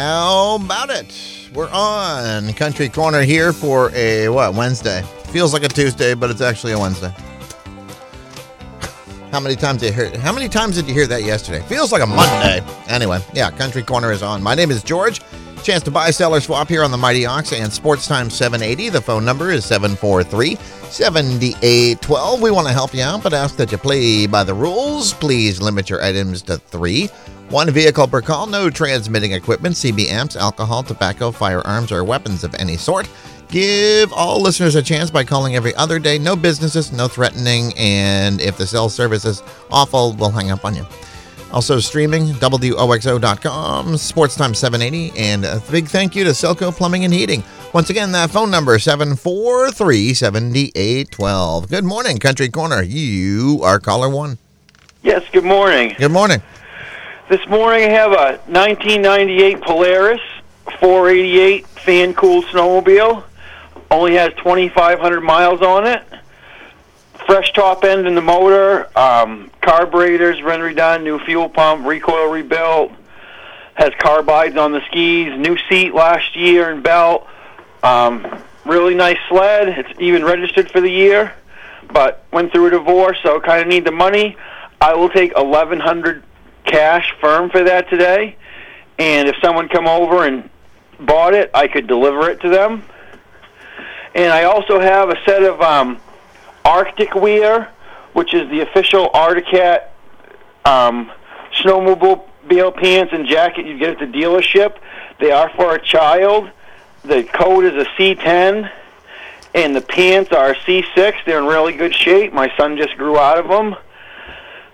How about it? We're on Country Corner here for a what Wednesday? Feels like a Tuesday, but it's actually a Wednesday. How many times did you hear? How many times did you hear that yesterday? Feels like a Monday. Anyway, yeah, Country Corner is on. My name is George. Chance to buy, sell, or swap here on the Mighty Ox and Sports Time 780. The phone number is 743 7812. We want to help you out, but ask that you play by the rules. Please limit your items to three. One vehicle per call, no transmitting equipment, CB amps, alcohol, tobacco, firearms, or weapons of any sort. Give all listeners a chance by calling every other day. No businesses, no threatening, and if the cell service is awful, we'll hang up on you. Also streaming, WOXO.com, Sportstime 780, and a big thank you to Selco Plumbing and Heating. Once again, that phone number, 743-7812. Good morning, Country Corner. You are caller one. Yes, good morning. Good morning. This morning I have a 1998 Polaris 488 fan-cooled snowmobile. Only has 2,500 miles on it. Fresh top end in the motor, um, carburetors been redone, new fuel pump, recoil rebuilt. Has carbides on the skis, new seat last year and belt. Um, really nice sled. It's even registered for the year, but went through a divorce, so kind of need the money. I will take 1,100 cash firm for that today, and if someone come over and bought it, I could deliver it to them. And I also have a set of um, Arctic Wear, which is the official Arctic Cat um, snowmobile pants and jacket you get at the dealership. They are for a child. The coat is a C10, and the pants are C6. They're in really good shape. My son just grew out of them.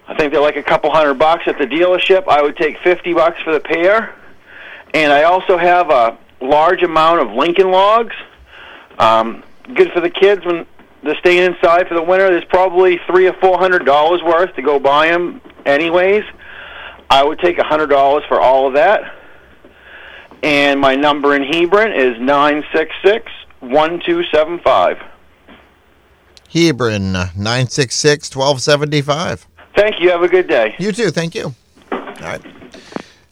I think they're like a couple hundred bucks at the dealership. I would take 50 bucks for the pair. And I also have a large amount of Lincoln logs. Um, good for the kids when they're staying inside for the winter. There's probably three or four hundred dollars worth to go buy them, anyways. I would take a hundred dollars for all of that. And my number in Hebron is nine six six one two seven five. Hebron, uh, 966-1275. Thank you. Have a good day. You too. Thank you. All right.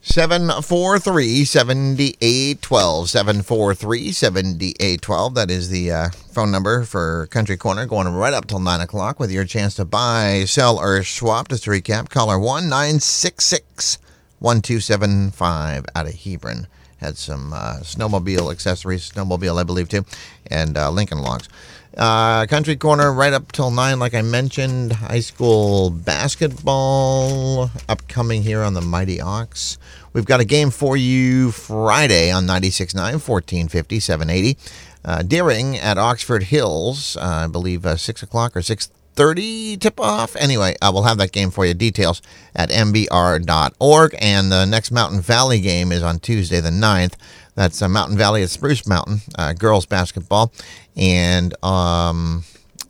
743 7812. 743 7812. That is the uh, phone number for Country Corner going right up till 9 o'clock with your chance to buy, sell, or swap. Just to recap, caller 1 966 1275 out of Hebron. Had some uh, snowmobile accessories, snowmobile, I believe, too, and uh, Lincoln Logs. Uh, Country Corner right up till 9, like I mentioned. High school basketball upcoming here on the Mighty Ox. We've got a game for you Friday on 96.9, 1450, 780. Uh, Deering at Oxford Hills, uh, I believe uh, 6 o'clock or 6.30 tip-off. Anyway, I will have that game for you. Details at mbr.org. And the next Mountain Valley game is on Tuesday the 9th. That's uh, Mountain Valley at Spruce Mountain, uh, girls basketball. And um,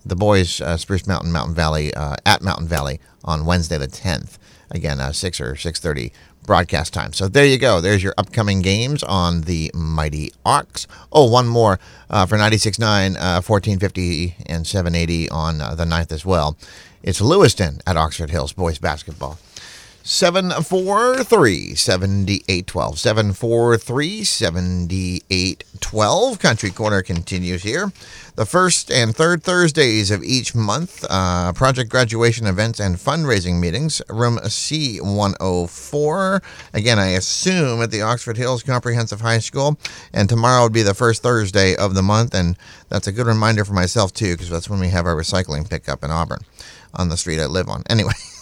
the boys, uh, Spruce Mountain, Mountain Valley, uh, at Mountain Valley on Wednesday the 10th. Again, uh, 6 or 6.30 broadcast time. So there you go. There's your upcoming games on the Mighty Ox. Oh, one more uh, for 96.9, uh, 1450 and 780 on uh, the 9th as well. It's Lewiston at Oxford Hills boys basketball. 743 7812. 743 7812. Country Corner continues here. The first and third Thursdays of each month, uh, project graduation events and fundraising meetings, room C104. Again, I assume at the Oxford Hills Comprehensive High School. And tomorrow would be the first Thursday of the month. And that's a good reminder for myself, too, because that's when we have our recycling pickup in Auburn on the street I live on. Anyway.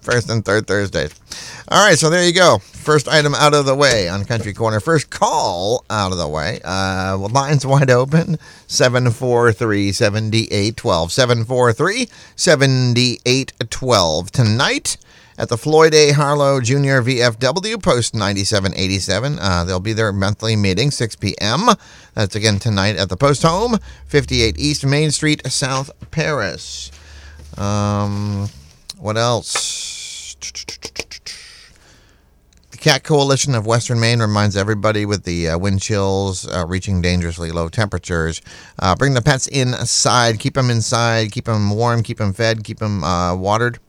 First and third Thursdays. All right, so there you go. First item out of the way on Country Corner. First call out of the way. Uh, lines wide open 743 7812. 743 7812. Tonight at the Floyd A. Harlow Jr. VFW, Post 9787. Uh, they'll be their monthly meeting, 6 p.m. That's again tonight at the Post Home, 58 East Main Street, South Paris. Um, what else? The Cat Coalition of Western Maine reminds everybody with the uh, wind chills uh, reaching dangerously low temperatures. Uh, bring the pets inside. Keep them inside. Keep them warm. Keep them fed. Keep them uh, watered.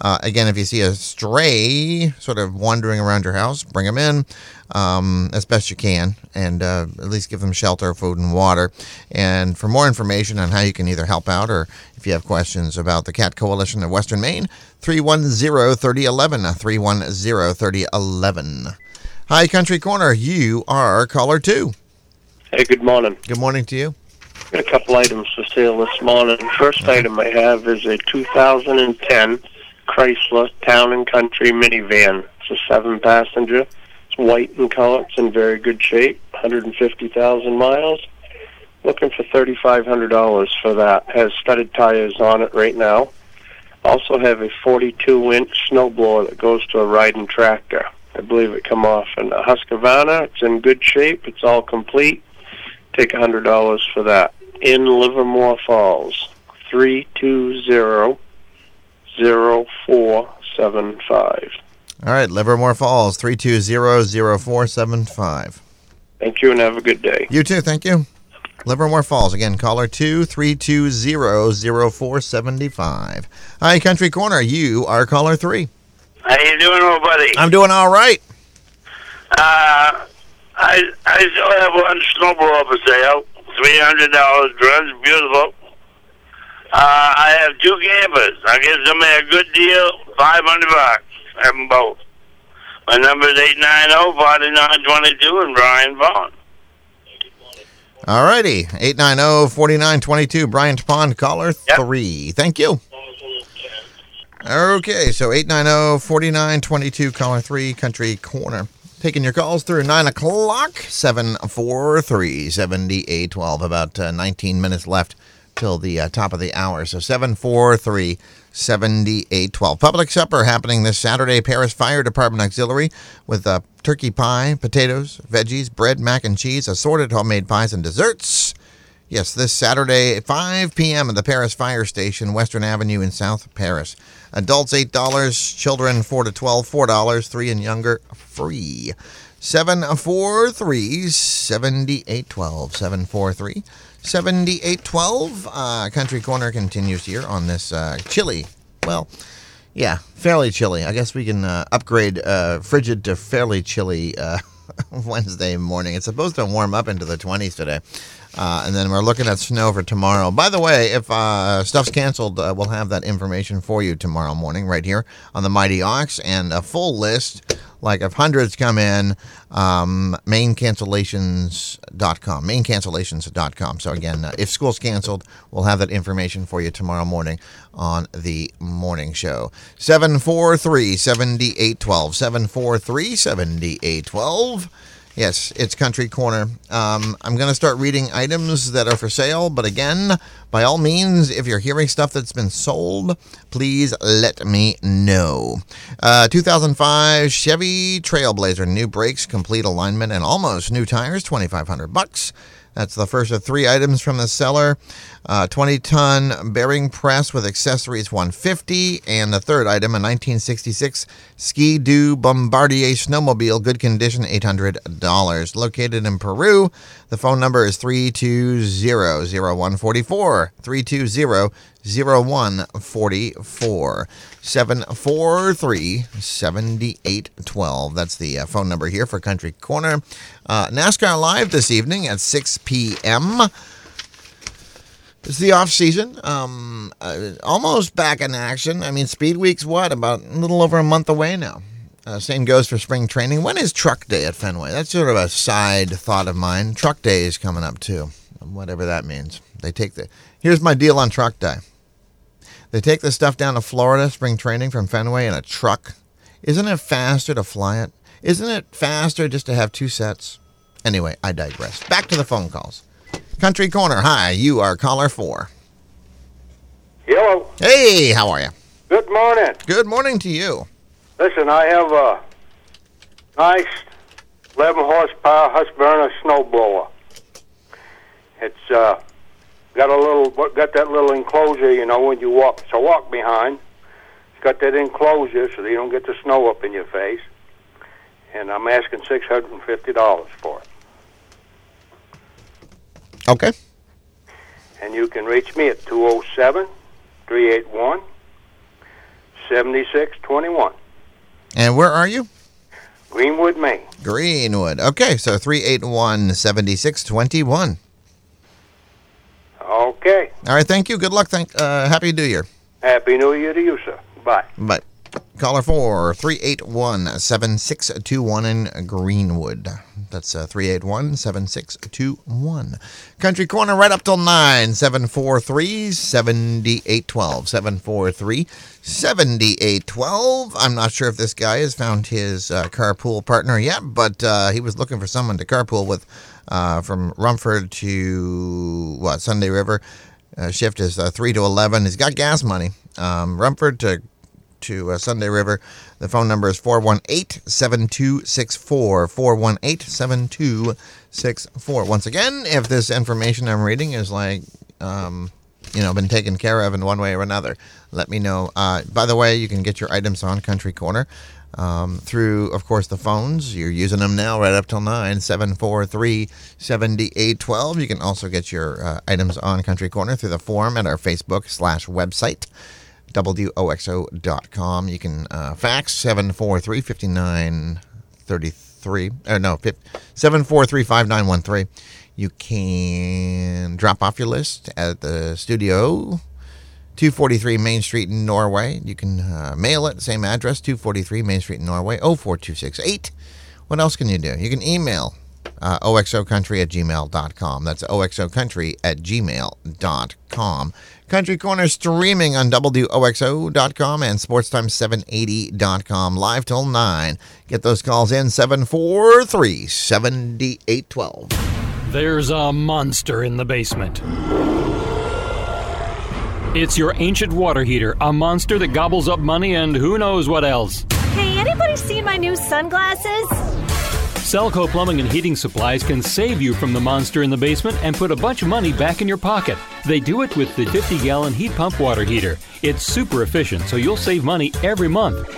Uh, again, if you see a stray sort of wandering around your house, bring them in um, as best you can and uh, at least give them shelter, food, and water. And for more information on how you can either help out or if you have questions about the Cat Coalition of Western Maine, 310 3011. 310 3011. Hi, Country Corner. You are caller two. Hey, good morning. Good morning to you. Got a couple items for sale this morning. First item I have is a 2010 Chrysler Town and Country minivan. It's a seven passenger. It's white in color. It's in very good shape. 150,000 miles. Looking for $3,500 for that. Has studded tires on it right now. Also have a 42 inch snowblower that goes to a riding tractor. I believe it come off in a Husqvarna. It's in good shape. It's all complete. Take $100 for that. In Livermore Falls, 320 0475. All right, Livermore Falls, 320-0475. Thank you and have a good day. You too, thank you. Livermore Falls, again, caller 2-320-0475. Hi, Country Corner, you are caller 3. How you doing, old buddy? I'm doing all right. Uh, I I still have one snowblower for sale. Three hundred dollars. Runs beautiful. Uh, I have two campers. I give somebody a good deal. Five hundred bucks. I have them both. My number is eight nine zero forty nine twenty two and Bryant Pond. All righty, 890-4922, Bryant Pond, caller Yep. 3. Thank you. Okay, so 890-4922, caller 3, Country Corner. Taking your calls through 9 o'clock, 743-7812. About uh, 19 minutes left till the uh, top of the hour. So 743-7812. Public supper happening this Saturday, Paris Fire Department Auxiliary with uh, turkey pie, potatoes, veggies, bread, mac and cheese, assorted homemade pies and desserts. Yes, this Saturday at 5 p.m. at the Paris Fire Station, Western Avenue in South Paris. Adults $8, children 4 to 12, $4, 3 and younger free. 743 7812. 743 7812. Uh, Country Corner continues here on this uh, chilly, well, yeah, fairly chilly. I guess we can uh, upgrade uh, frigid to fairly chilly uh, Wednesday morning. It's supposed to warm up into the 20s today. Uh, and then we're looking at snow for tomorrow. By the way, if uh, stuff's canceled, we'll have that information for you tomorrow morning right here on the Mighty Ox and a full list. Like if hundreds come in, um, mainecancellations.com, mainecancellations.com. So again, uh, if school's canceled, we'll have that information for you tomorrow morning on the morning show. 743 7812. 743 7812. Yes, it's Country Corner. Um, I'm going to start reading items that are for sale, but again, by all means, if you're hearing stuff that's been sold, please let me know. Uh, 2005 Chevy Trailblazer, new brakes, complete alignment, and almost new tires, 2,500 bucks. That's the first of three items from the seller. Uh, 20 ton bearing press with accessories 150 and the third item a 1966 Ski Doo Bombardier snowmobile good condition $800 located in Peru. The phone number is 320-0144 320-0144 743-7812 that's the uh, phone number here for Country Corner. Uh, NASCAR live this evening at 6 p.m. It's the off season, um, uh, almost back in action. I mean, Speed Week's what about a little over a month away now. Uh, same goes for spring training. When is Truck Day at Fenway? That's sort of a side thought of mine. Truck Day is coming up too, whatever that means. They take the. Here's my deal on Truck Day. They take the stuff down to Florida spring training from Fenway in a truck. Isn't it faster to fly it? Isn't it faster just to have two sets? Anyway, I digress. Back to the phone calls. Country Corner, hi, you are caller four. Hello. Hey, how are you? Good morning. Good morning to you. Listen, I have a nice 11 horsepower Husqvarna snowblower. It's uh, got a little, got that little enclosure, you know, when you walk. A walk behind. It's got that enclosure so that you don't get the snow up in your face. And I'm asking $650 for it. Okay. And you can reach me at 207 381 7621. And where are you? Greenwood, Maine. Greenwood. Okay, so 381 7621. Okay. All right, thank you. Good luck. Thank, uh, Happy New Year. Happy New Year to you, sir. Bye. Bye. Caller 4 381 7621 in Greenwood. That's uh, 381 7621. Country Corner right up till 9 743 7812. 743 7812. I'm not sure if this guy has found his uh, carpool partner yet, but uh, he was looking for someone to carpool with uh, from Rumford to what Sunday River. Uh, shift is uh, 3 to 11. He's got gas money. Um, Rumford to to uh, Sunday River. The phone number is 418 7264. 418 7264. Once again, if this information I'm reading is like, um, you know, been taken care of in one way or another, let me know. Uh, by the way, you can get your items on Country Corner. Um, through, of course, the phones. You're using them now right up till 9 743 7812. You can also get your uh, items on Country Corner through the forum at our Facebook slash website. WOXO.com. You can uh, fax 743 5933. Or no, 743 5913. You can drop off your list at the studio, 243 Main Street in Norway. You can uh, mail it, same address, 243 Main Street in Norway, 04268. What else can you do? You can email uh, oxocountry at gmail.com. That's oxocountry at gmail.com. Country Corner streaming on WOXO.com and SportsTime780.com. Live till 9. Get those calls in 743 7812. There's a monster in the basement. It's your ancient water heater, a monster that gobbles up money and who knows what else. Hey, anybody seen my new sunglasses? Selco Plumbing and Heating Supplies can save you from the monster in the basement and put a bunch of money back in your pocket. They do it with the 50 gallon heat pump water heater. It's super efficient, so you'll save money every month.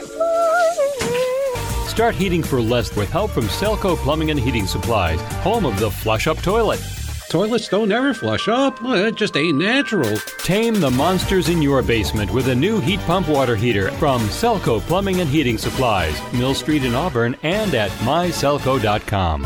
Start heating for less with help from Selco Plumbing and Heating Supplies, home of the flush up toilet. Toilets don't ever flush up. It just ain't natural. Tame the monsters in your basement with a new heat pump water heater from Selco Plumbing and Heating Supplies, Mill Street in Auburn, and at myselco.com.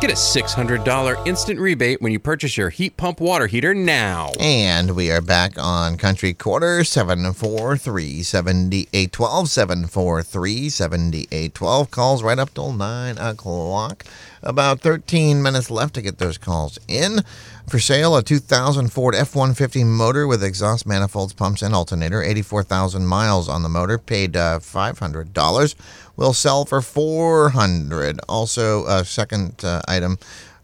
Get a $600 instant rebate when you purchase your heat pump water heater now. And we are back on Country Corner 743 7812. 743 7812. Calls right up till 9 o'clock. About 13 minutes left to get those calls in. For sale, a 2000 Ford F 150 motor with exhaust manifolds, pumps, and alternator. 84,000 miles on the motor. Paid uh, $500. Will sell for $400. Also, a second uh, item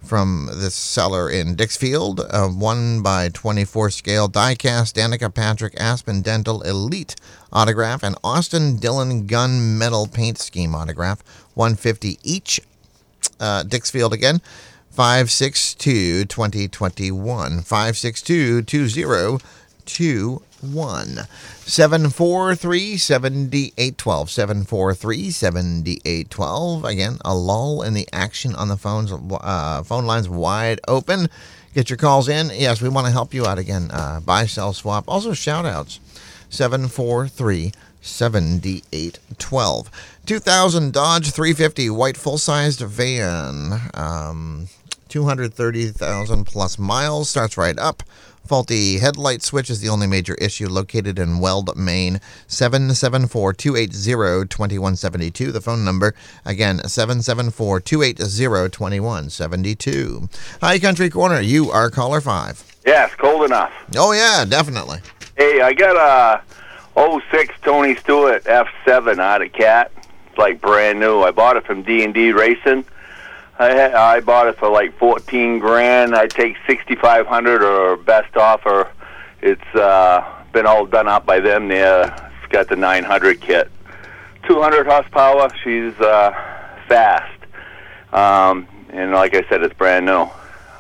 from this seller in Dixfield, a 1 by 24 scale diecast Danica Patrick Aspen Dental Elite autograph and Austin Dillon Gun Metal Paint Scheme autograph, 150 each. Uh, Dixfield again, 562 2021. 562 2021. 743 7812. 743 7812. Again, a lull in the action on the phones. Uh, phone lines wide open. Get your calls in. Yes, we want to help you out again. Uh, buy, sell, swap. Also, shout outs. 743 7812. 2000 Dodge 350 white full sized van. Um, 230,000 plus miles. Starts right up. Faulty headlight switch is the only major issue located in Weld, Maine. 774 280 2172. The phone number, again, 774 280 2172. Hi, Country Corner. You are caller five. Yes, cold enough. Oh, yeah, definitely. Hey, I got a 06 Tony Stewart F7 out of Cat. It's like brand new. I bought it from D&D Racing. I had, I bought it for like 14 grand. I take 6500 or best offer. It's uh been all done up by them there. It's got the 900 kit. 200 horsepower. She's uh fast. Um and like I said it's brand new. Uh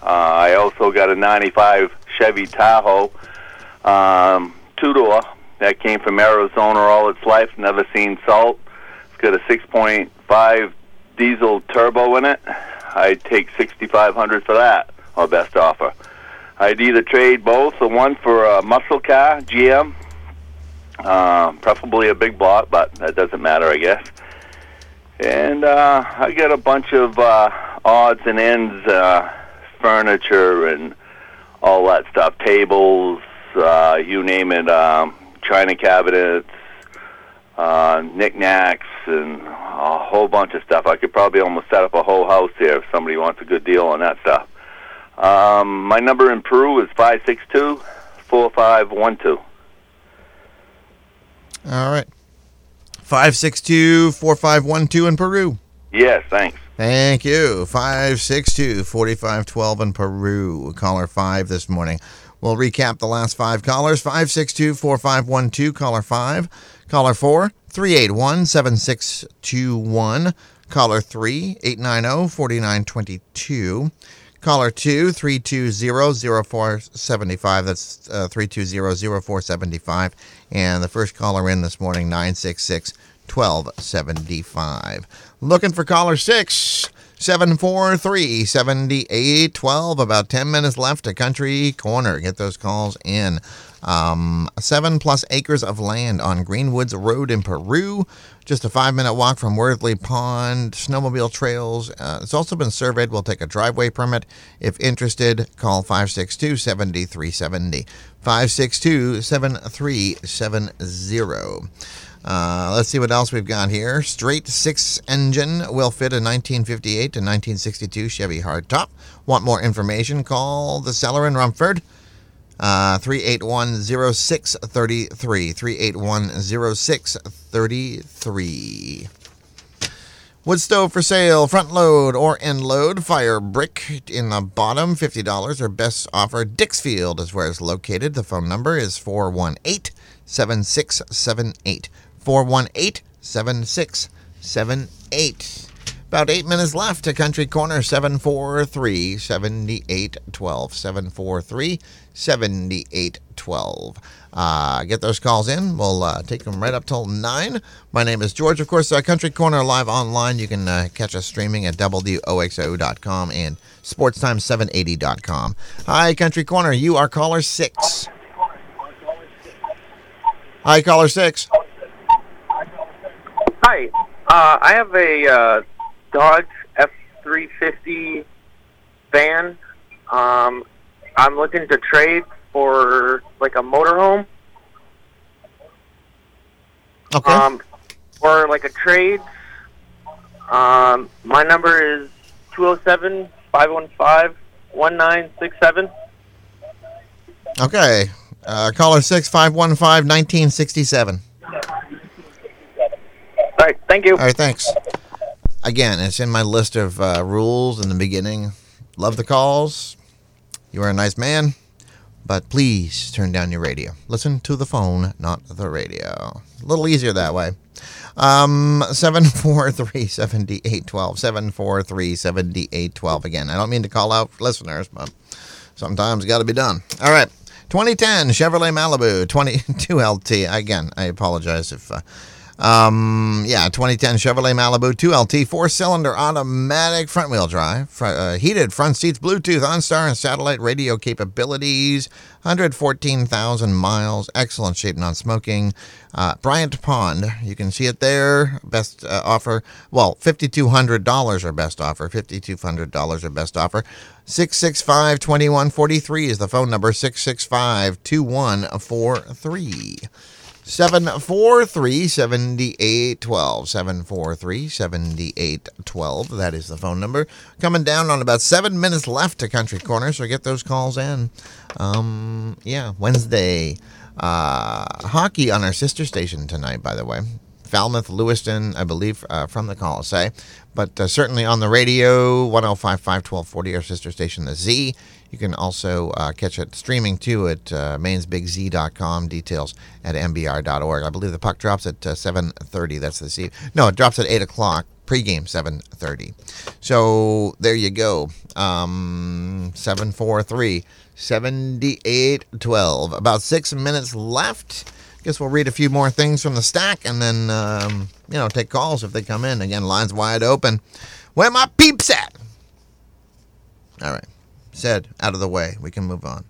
I also got a 95 Chevy Tahoe um two door that came from Arizona all its life, never seen salt. It's got a 6.5 diesel turbo in it. I'd take 6500 for that, or best offer. I'd either trade both, the one for a muscle car, GM, Uh, preferably a big block, but that doesn't matter, I guess. And uh, I get a bunch of uh, odds and ends, uh, furniture and all that stuff, tables, uh, you name it, um, china cabinets, uh, knickknacks, and a whole bunch of stuff. I could probably almost set up a whole house here if somebody wants a good deal on that stuff. Um, my number in Peru is five six two four five one two. All right. 562 4512 in Peru. Yes, thanks. Thank you. 562 4512 in Peru. Caller 5 this morning. We'll recap the last five callers 562 4512, caller 5. Caller 4 381 7621. Caller 3 890 4922. Caller 2 320 0475. That's uh, 320 0475. And the first caller in this morning 966 1275. Looking for caller 6 743 7812. About 10 minutes left to Country Corner. Get those calls in. Um, seven plus acres of land on Greenwoods Road in Peru. Just a five minute walk from Worthley Pond, snowmobile trails. Uh, it's also been surveyed. We'll take a driveway permit. If interested, call 562 7370. 562 7370. Uh, let's see what else we've got here. Straight six engine will fit a 1958 to 1962 Chevy hardtop. Want more information? Call the seller in Rumford. Uh, 3810633. 3810633. Wood stove for sale, front load or end load, fire brick in the bottom, $50 or best offer. Dixfield is where it's located. The phone number is 418 7678. 418 7678. About eight minutes left to Country Corner 743 7812. 743 7812. Uh, get those calls in. We'll uh, take them right up till 9. My name is George. Of course, uh, Country Corner live online. You can uh, catch us streaming at WOXO.com and SportsTime780.com. Hi, Country Corner. You are caller 6. Hi, caller 6. Hi. Uh, I have a uh, Dodge F350 van. Um, I'm looking to trade for like a motorhome. Okay. Um, or like a trade. Um, my number is 207 515 1967. Okay. Uh, caller 6 515 1967. All right. Thank you. All right, thanks. Again, it's in my list of uh, rules in the beginning. Love the calls. You are a nice man, but please turn down your radio. Listen to the phone, not the radio. A little easier that way. Um, 743 7812. 743 7812. Again, I don't mean to call out listeners, but sometimes got to be done. All right. 2010 Chevrolet Malibu 22 LT. Again, I apologize if. Uh, um, yeah, 2010 Chevrolet Malibu 2LT, four cylinder automatic front wheel drive, fr- uh, heated front seats, Bluetooth, OnStar, and satellite radio capabilities, 114,000 miles, excellent shape, non smoking. Uh, Bryant Pond, you can see it there. Best uh, offer, well, $5,200 or best offer, $5,200 or best offer. 665 2143 is the phone number, 665 2143. 743 7812. 743 7812. That is the phone number. Coming down on about seven minutes left to Country Corner, so get those calls in. Um, yeah, Wednesday. Uh, hockey on our sister station tonight, by the way. Falmouth, Lewiston, I believe, uh, from the Colisee. But uh, certainly on the radio, 1055 1240, our sister station, the Z. You can also uh, catch it streaming too at uh, mainesbigz.com. Details at mbr.org. I believe the puck drops at uh, 7:30. That's the Z. No, it drops at 8 o'clock. Pregame 7:30. So there you go. Um, 743 7812. About six minutes left. Guess we'll read a few more things from the stack and then um, you know take calls if they come in. Again, lines wide open. Where my peeps at? All right said out of the way. We can move on.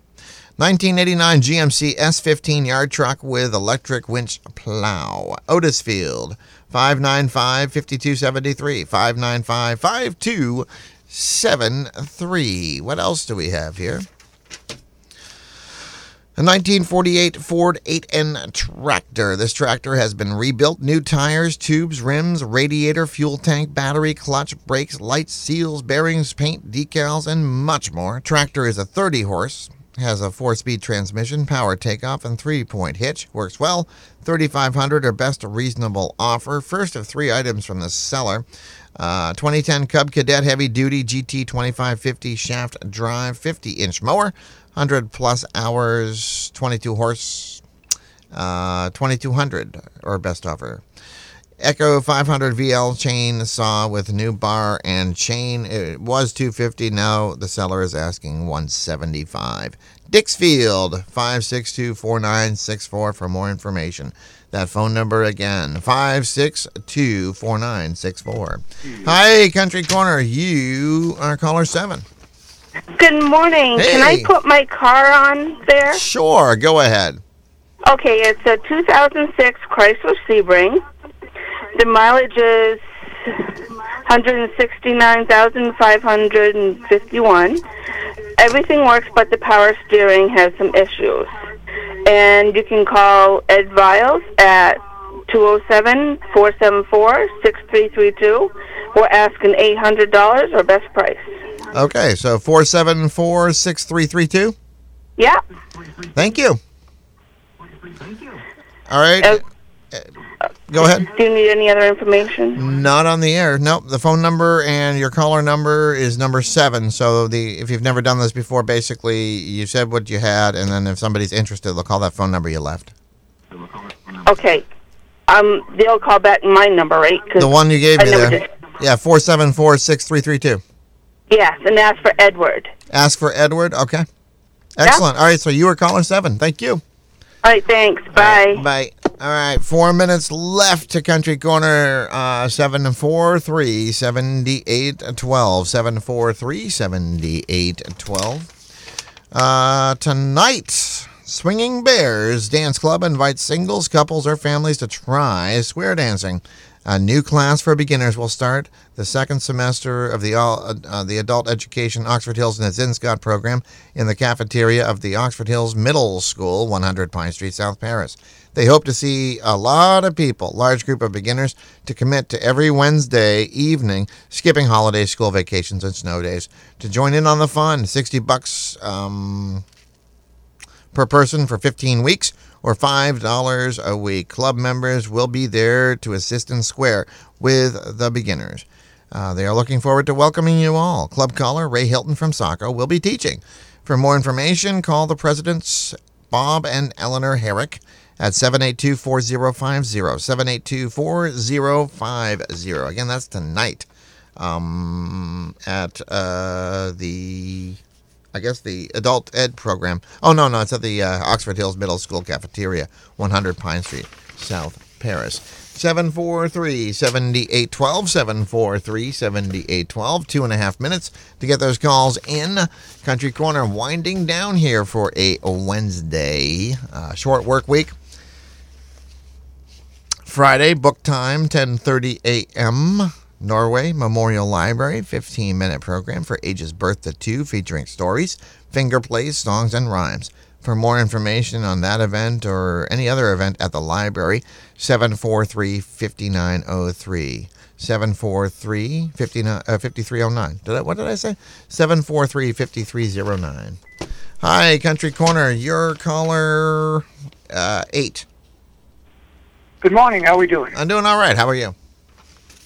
1989 GMC S15 yard truck with electric winch plow. Otisfield, 595 5273. 595 5273. What else do we have here? A 1948 Ford 8N tractor. This tractor has been rebuilt. New tires, tubes, rims, radiator, fuel tank, battery, clutch, brakes, lights, seals, bearings, paint, decals, and much more. Tractor is a 30 horse, has a four speed transmission, power takeoff, and three point hitch. Works well. 3500 or best reasonable offer. First of three items from the seller. Uh, 2010 Cub Cadet Heavy Duty GT 2550 shaft drive 50 inch mower. 100 plus hours, 22 horse, uh, 2200 or best offer. Echo 500 VL chain saw with new bar and chain. It was 250. Now the seller is asking 175. Dixfield 5624964 for more information. That phone number again 5624964. Hi, Country Corner. You are caller 7. Good morning. Can I put my car on there? Sure, go ahead. Okay, it's a 2006 Chrysler Sebring. The mileage is 169,551. Everything works, but the power steering has some issues. And you can call Ed Viles at 207-474-6332 or ask an $800 or best price. Okay, so 474 6332. Yeah. Thank you. All right. Uh, Go ahead. Do you need any other information? Not on the air. Nope. The phone number and your caller number is number seven. So the if you've never done this before, basically you said what you had, and then if somebody's interested, they'll call that phone number you left. Okay. Um, they'll call back my number, right? 'Cause The one you gave I me there. did- Yeah, four seven four six three three two. Yes, and ask for Edward. Ask for Edward. Okay. Excellent. All right. So you were caller seven. Thank you. All right, thanks. Bye. Bye. All right, four minutes left to Country Corner. Uh, seven four three seventy eight twelve. Seven four three seventy eight twelve. Uh, tonight, Swinging Bears Dance Club invites singles, couples, or families to try square dancing. A new class for beginners will start the second semester of the all, uh, the Adult Education Oxford Hills Nezinscot program in the cafeteria of the Oxford Hills Middle School, 100 Pine Street, South Paris. They hope to see a lot of people, large group of beginners, to commit to every Wednesday evening, skipping holidays, school vacations, and snow days, to join in on the fun. 60 bucks um, per person for 15 weeks or $5 a week. Club members will be there to assist and square with the beginners. Uh, they are looking forward to welcoming you all. Club caller Ray Hilton from Saco will be teaching. For more information, call the presidents Bob and Eleanor Herrick at 782-4050. 782-4050. Again, that's tonight um, at uh, the I guess the adult ed program. Oh no, no, it's at the uh, Oxford Hills Middle School cafeteria, 100 Pine Street, South Paris. 743 7812, 743 7812. Two and a half minutes to get those calls in. Country Corner winding down here for a Wednesday. Uh, short work week. Friday, book time, 10.30 a.m. Norway Memorial Library, 15 minute program for ages birth to two, featuring stories, finger plays, songs, and rhymes. For more information on that event or any other event at the library, 743 5903. 743 5309. Did I, what did I say? 743 5309. Hi, Country Corner. Your caller uh, 8. Good morning. How are we doing? I'm doing all right. How are you?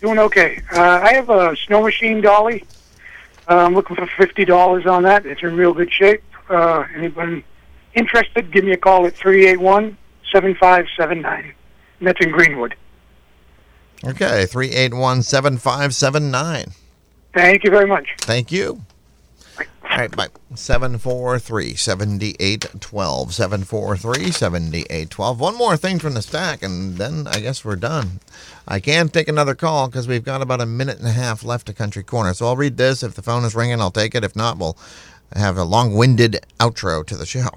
Doing okay. Uh, I have a snow machine dolly. Uh, I'm looking for fifty dollars on that. It's in real good shape. Uh, anyone interested? Give me a call at three eight one seven five seven nine. That's in Greenwood. Okay, three eight one seven five seven nine. Thank you very much. Thank you. All right, bye. 743 7812. 743 7812. One more thing from the stack, and then I guess we're done. I can't take another call because we've got about a minute and a half left to Country Corner. So I'll read this. If the phone is ringing, I'll take it. If not, we'll have a long winded outro to the show.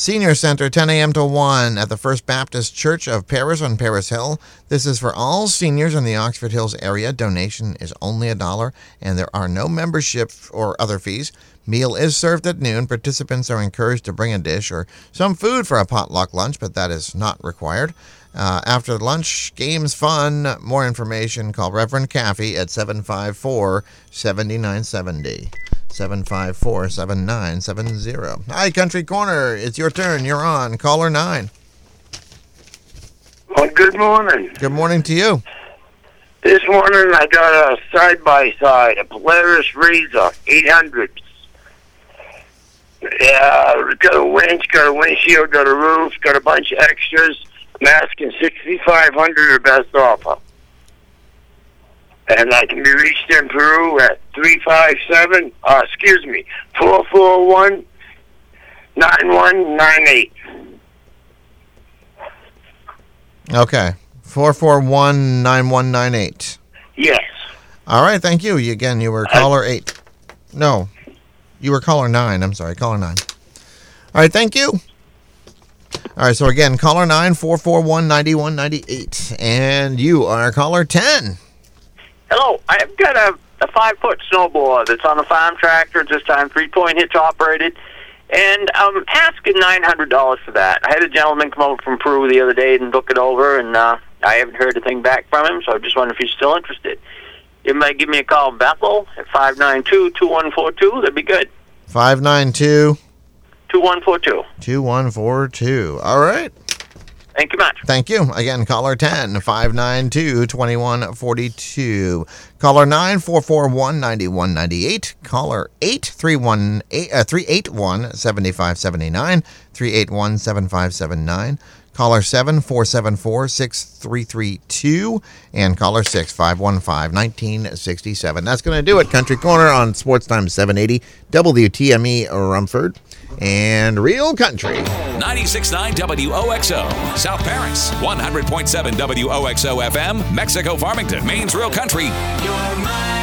Senior Center, 10 a.m. to 1 at the First Baptist Church of Paris on Paris Hill. This is for all seniors in the Oxford Hills area. Donation is only a dollar, and there are no membership or other fees. Meal is served at noon. Participants are encouraged to bring a dish or some food for a potluck lunch, but that is not required. Uh, after lunch, games, fun. More information, call Reverend Caffey at 754 7970. 754 7970. Hi, Country Corner. It's your turn. You're on. Caller 9. Well, good morning. Good morning to you. This morning I got a side by side, a Polaris Razor 800. Yeah, got a winch, got a windshield, got a roof, got a bunch of extras. I'm asking 6500 or best offer. And I can be reached in Peru at 357, uh, excuse me, 441 9198. Okay. 441 9198. Yes. All right. Thank you. You Again, you were caller 8. No. You were caller 9. I'm sorry. Caller 9. All right. Thank you. All right. So again, caller 9 441 9198. And you are caller 10. Hello, I've got a, a five foot snowblower that's on a farm tractor, this time three point hitch operated, and I'm asking nine hundred dollars for that. I had a gentleman come over from Peru the other day and look it over, and uh, I haven't heard a thing back from him, so I just wonder if he's still interested. You might give me a call Bethel at five nine two two one four two. That'd be good. 592 Two one four two. 2142. All right. Thank you much. Thank you. Again, caller 10 592 2142. Caller 9 441 9198. Caller 8 381 uh, 381 7579. 381 7579. Caller 7 474 6332. And caller 6 515 1967. That's going to do it. Country Corner on Sports Time 780. WTME Rumford. And Real Country. 96.9 WOXO, South Paris, 100.7 WOXO FM, Mexico Farmington, Maine's Real Country. You're my